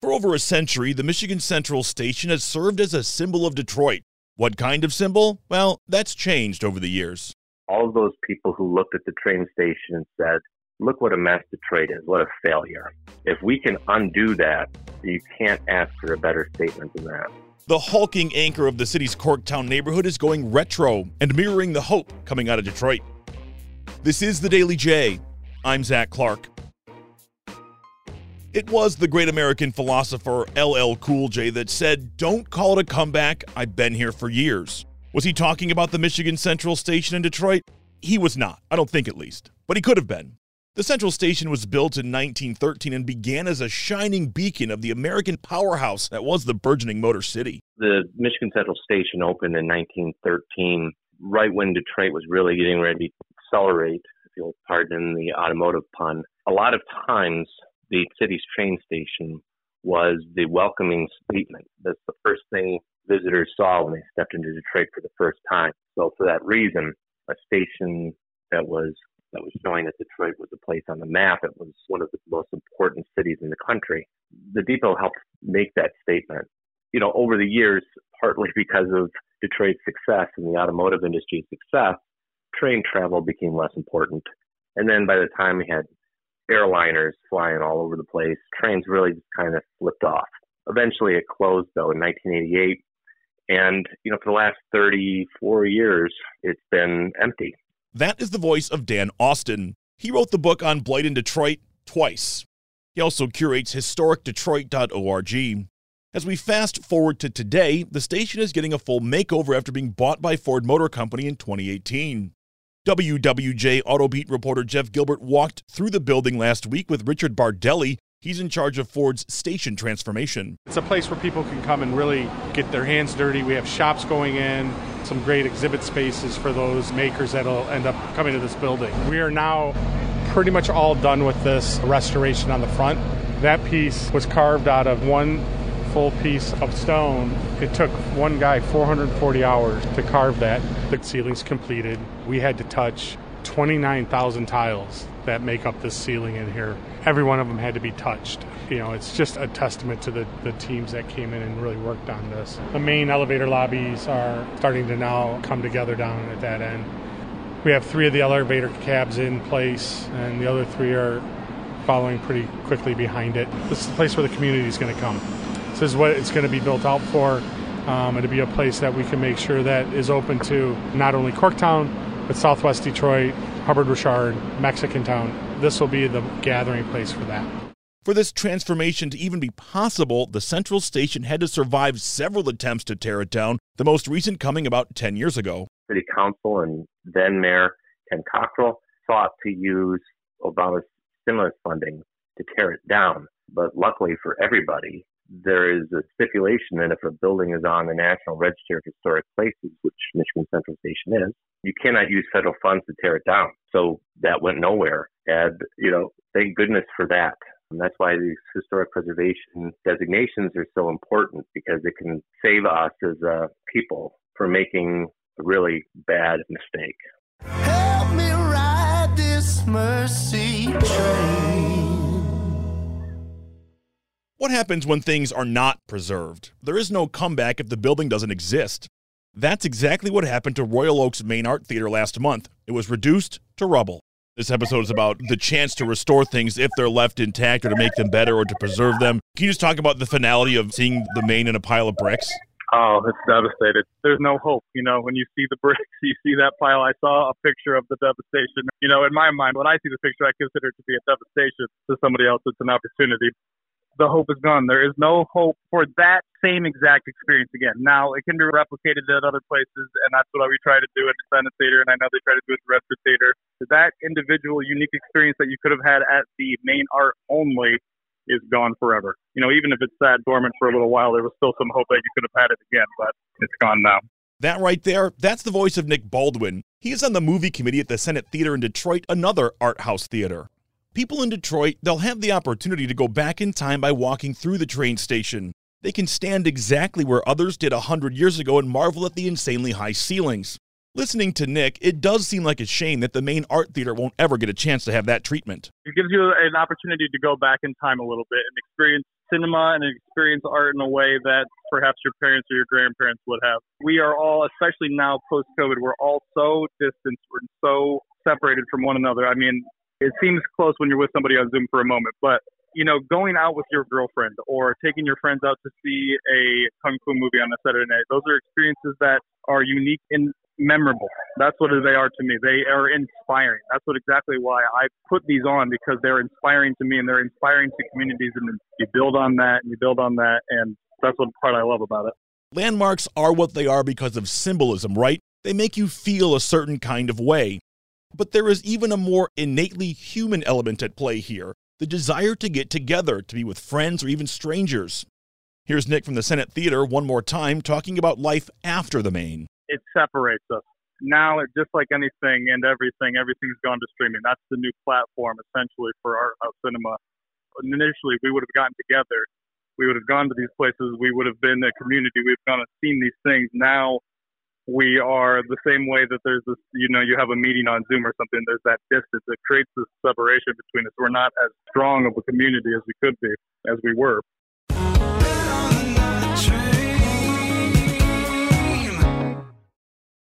For over a century, the Michigan Central Station has served as a symbol of Detroit. What kind of symbol? Well, that's changed over the years. All those people who looked at the train station and said, look what a mess Detroit is, what a failure. If we can undo that, you can't ask for a better statement than that. The hulking anchor of the city's Corktown neighborhood is going retro and mirroring the hope coming out of Detroit. This is the Daily J. I'm Zach Clark. It was the great American philosopher LL Cool J that said, Don't call it a comeback. I've been here for years. Was he talking about the Michigan Central Station in Detroit? He was not. I don't think at least. But he could have been. The Central Station was built in 1913 and began as a shining beacon of the American powerhouse that was the burgeoning Motor City. The Michigan Central Station opened in 1913, right when Detroit was really getting ready to accelerate, if you'll pardon the automotive pun. A lot of times, the city's train station was the welcoming statement. That's the first thing visitors saw when they stepped into Detroit for the first time. So, for that reason, a station that was that was showing that Detroit was a place on the map. It was one of the most important cities in the country. The depot helped make that statement. You know, over the years, partly because of Detroit's success and the automotive industry's success, train travel became less important. And then by the time we had airliners flying all over the place, trains really just kind of slipped off. Eventually it closed though in 1988. And, you know, for the last 34 years, it's been empty. That is the voice of Dan Austin. He wrote the book on Blight in Detroit twice. He also curates historicdetroit.org. As we fast forward to today, the station is getting a full makeover after being bought by Ford Motor Company in 2018. WWJ Autobeat reporter Jeff Gilbert walked through the building last week with Richard Bardelli. He's in charge of Ford's station transformation. It's a place where people can come and really get their hands dirty. We have shops going in, some great exhibit spaces for those makers that'll end up coming to this building. We are now pretty much all done with this restoration on the front. That piece was carved out of one full piece of stone. It took one guy 440 hours to carve that. The ceiling's completed. We had to touch 29,000 tiles that make up this ceiling in here. Every one of them had to be touched. You know, it's just a testament to the, the teams that came in and really worked on this. The main elevator lobbies are starting to now come together down at that end. We have three of the elevator cabs in place, and the other three are following pretty quickly behind it. This is the place where the community is going to come. This is what it's going to be built out for, um, and to be a place that we can make sure that is open to not only Corktown, but Southwest Detroit, Hubbard Richard, Mexican Town. This will be the gathering place for that. For this transformation to even be possible, the Central Station had to survive several attempts to tear it down, the most recent coming about 10 years ago. City Council and then Mayor Ken Cockrel sought to use Obama's stimulus funding to tear it down. But luckily for everybody, there is a stipulation that if a building is on the National Register of Historic Places, which Michigan Central Station is, you cannot use federal funds to tear it down. So that went nowhere. And, you know, thank goodness for that. And that's why these historic preservation designations are so important because it can save us as a people from making a really bad mistake. Help me ride this mercy train. What happens when things are not preserved? There is no comeback if the building doesn't exist. That's exactly what happened to Royal Oaks Main Art Theater last month. It was reduced to rubble. This episode is about the chance to restore things if they're left intact or to make them better or to preserve them. Can you just talk about the finality of seeing the main in a pile of bricks? Oh, it's devastated. There's no hope. You know, when you see the bricks, you see that pile. I saw a picture of the devastation. You know, in my mind, when I see the picture, I consider it to be a devastation. To somebody else, it's an opportunity. The hope is gone. There is no hope for that same exact experience again. Now, it can be replicated at other places, and that's what we try to do at the Senate Theater, and I know they try to do it at the Redford Theater. That individual, unique experience that you could have had at the main art only is gone forever. You know, even if it sat dormant for a little while, there was still some hope that you could have had it again, but it's gone now. That right there, that's the voice of Nick Baldwin. He is on the movie committee at the Senate Theater in Detroit, another art house theater. People in Detroit, they'll have the opportunity to go back in time by walking through the train station. They can stand exactly where others did a hundred years ago and marvel at the insanely high ceilings. Listening to Nick, it does seem like a shame that the main art theater won't ever get a chance to have that treatment. It gives you an opportunity to go back in time a little bit and experience cinema and experience art in a way that perhaps your parents or your grandparents would have. We are all, especially now post COVID, we're all so distant, we're so separated from one another. I mean, it seems close when you're with somebody on Zoom for a moment, but you know, going out with your girlfriend or taking your friends out to see a kung fu movie on a Saturday night, those are experiences that are unique and memorable. That's what they are to me. They are inspiring. That's what exactly why I put these on because they're inspiring to me and they're inspiring to communities and you build on that and you build on that and that's what part I love about it. Landmarks are what they are because of symbolism, right? They make you feel a certain kind of way. But there is even a more innately human element at play here the desire to get together, to be with friends or even strangers. Here's Nick from the Senate Theater one more time talking about life after the main. It separates us. Now, just like anything and everything, everything's gone to streaming. That's the new platform essentially for our, cinema. Initially, we would have gotten together. We would have gone to these places. We would have been a community. We've gone and seen these things. Now, we are the same way that there's this, you know, you have a meeting on Zoom or something, there's that distance. It creates this separation between us. We're not as strong of a community as we could be, as we were.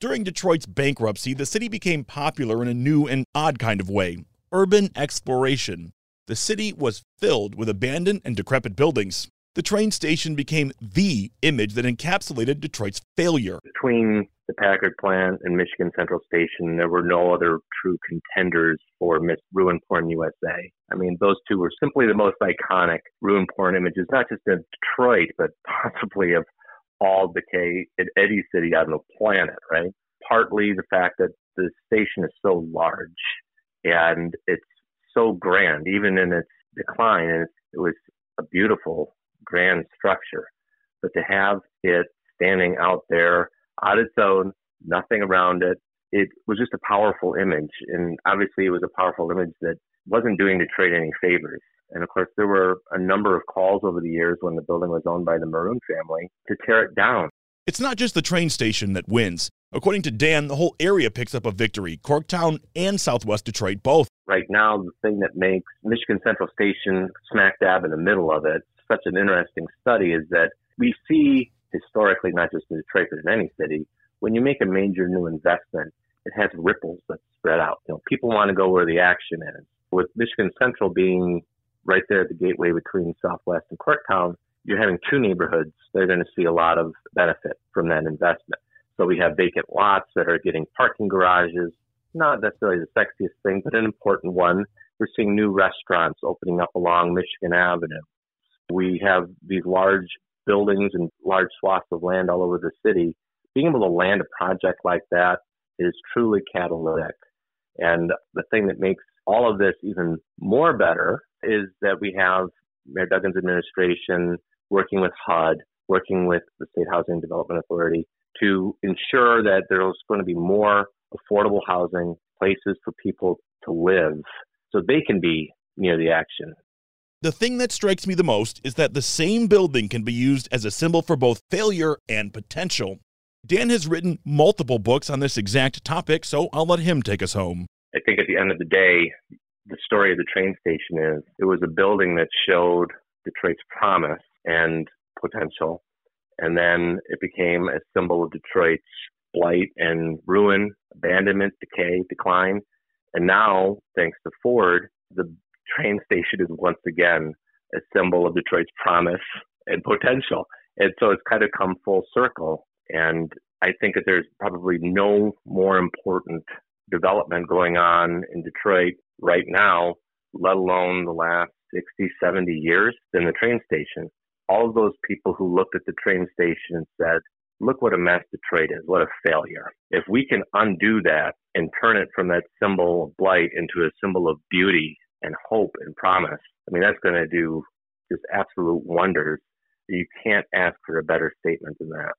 During Detroit's bankruptcy, the city became popular in a new and odd kind of way urban exploration. The city was filled with abandoned and decrepit buildings. The train station became the image that encapsulated Detroit's failure. Between the Packard plant and Michigan Central Station, there were no other true contenders for Miss Ruin Porn USA. I mean, those two were simply the most iconic ruin porn images, not just of Detroit, but possibly of all decay in any city on the planet, right? Partly the fact that the station is so large and it's so grand, even in its decline, and it was a beautiful, grand structure. But to have it standing out there on its own, nothing around it, it was just a powerful image. And obviously, it was a powerful image that wasn't doing Detroit any favors. And of course, there were a number of calls over the years when the building was owned by the Moroun family to tear it down. It's not just the train station that wins. According to Dan, the whole area picks up a victory. Corktown and Southwest Detroit both. Right now, the thing that makes Michigan Central Station smack dab in the middle of it such an interesting study is that we see historically, not just in Detroit, but in any city, when you make a major new investment, it has ripples that spread out. You know, people want to go where the action is. With Michigan Central being right there at the gateway between Southwest and Corktown, you're having two neighborhoods. They're going to see a lot of benefit from that investment. So we have vacant lots that are getting parking garages, not necessarily the sexiest thing, but an important one. We're seeing new restaurants opening up along Michigan Avenue. We have these large buildings and large swaths of land all over the city. Being able to land a project like that is truly catalytic. And the thing that makes all of this even more better is that we have Mayor Duggan's administration working with HUD, working with the State Housing Development Authority to ensure that there's going to be more affordable housing, places for people to live so they can be near the action. The thing that strikes me the most is that the same building can be used as a symbol for both failure and potential. Dan has written multiple books on this exact topic, so I'll let him take us home. I think at the end of the day, the story of the train station is it was a building that showed Detroit's promise and potential, and then it became a symbol of Detroit's blight and ruin, abandonment, decay, decline. And now, thanks to Ford, the train station is once again a symbol of Detroit's promise and potential. And so it's kind of come full circle. And I think that there's probably no more important development going on in Detroit right now, let alone the last 60, 70 years, than the train station. All of those people who looked at the train station and said, look what a mess Detroit is, what a failure. If we can undo that and turn it from that symbol of blight into a symbol of beauty and hope and promise, I mean, that's going to do just absolute wonders. You can't ask for a better statement than that.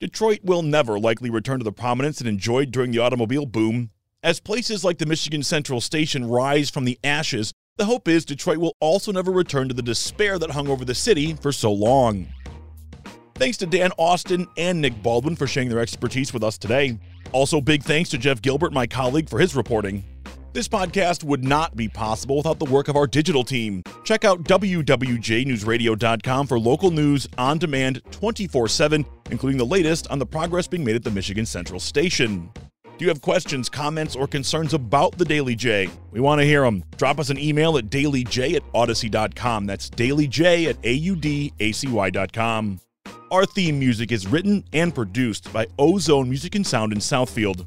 Detroit will never likely return to the prominence it enjoyed during the automobile boom. As places like the Michigan Central Station rise from the ashes, the hope is Detroit will also never return to the despair that hung over the city for so long. Thanks to Dan Austin and Nick Baldwin for sharing their expertise with us today. Also, big thanks to Jeff Gilbert, my colleague, for his reporting. This podcast would not be possible without the work of our digital team. Check out WWJNewsRadio.com for local news on demand 24 7, including the latest on the progress being made at the Michigan Central Station. Do you have questions, comments, or concerns about the Daily J? We want to hear them. Drop us an email at dailyj at audacy.com. That's dailyj at audacy.com. Our theme music is written and produced by Ozone Music and Sound in Southfield.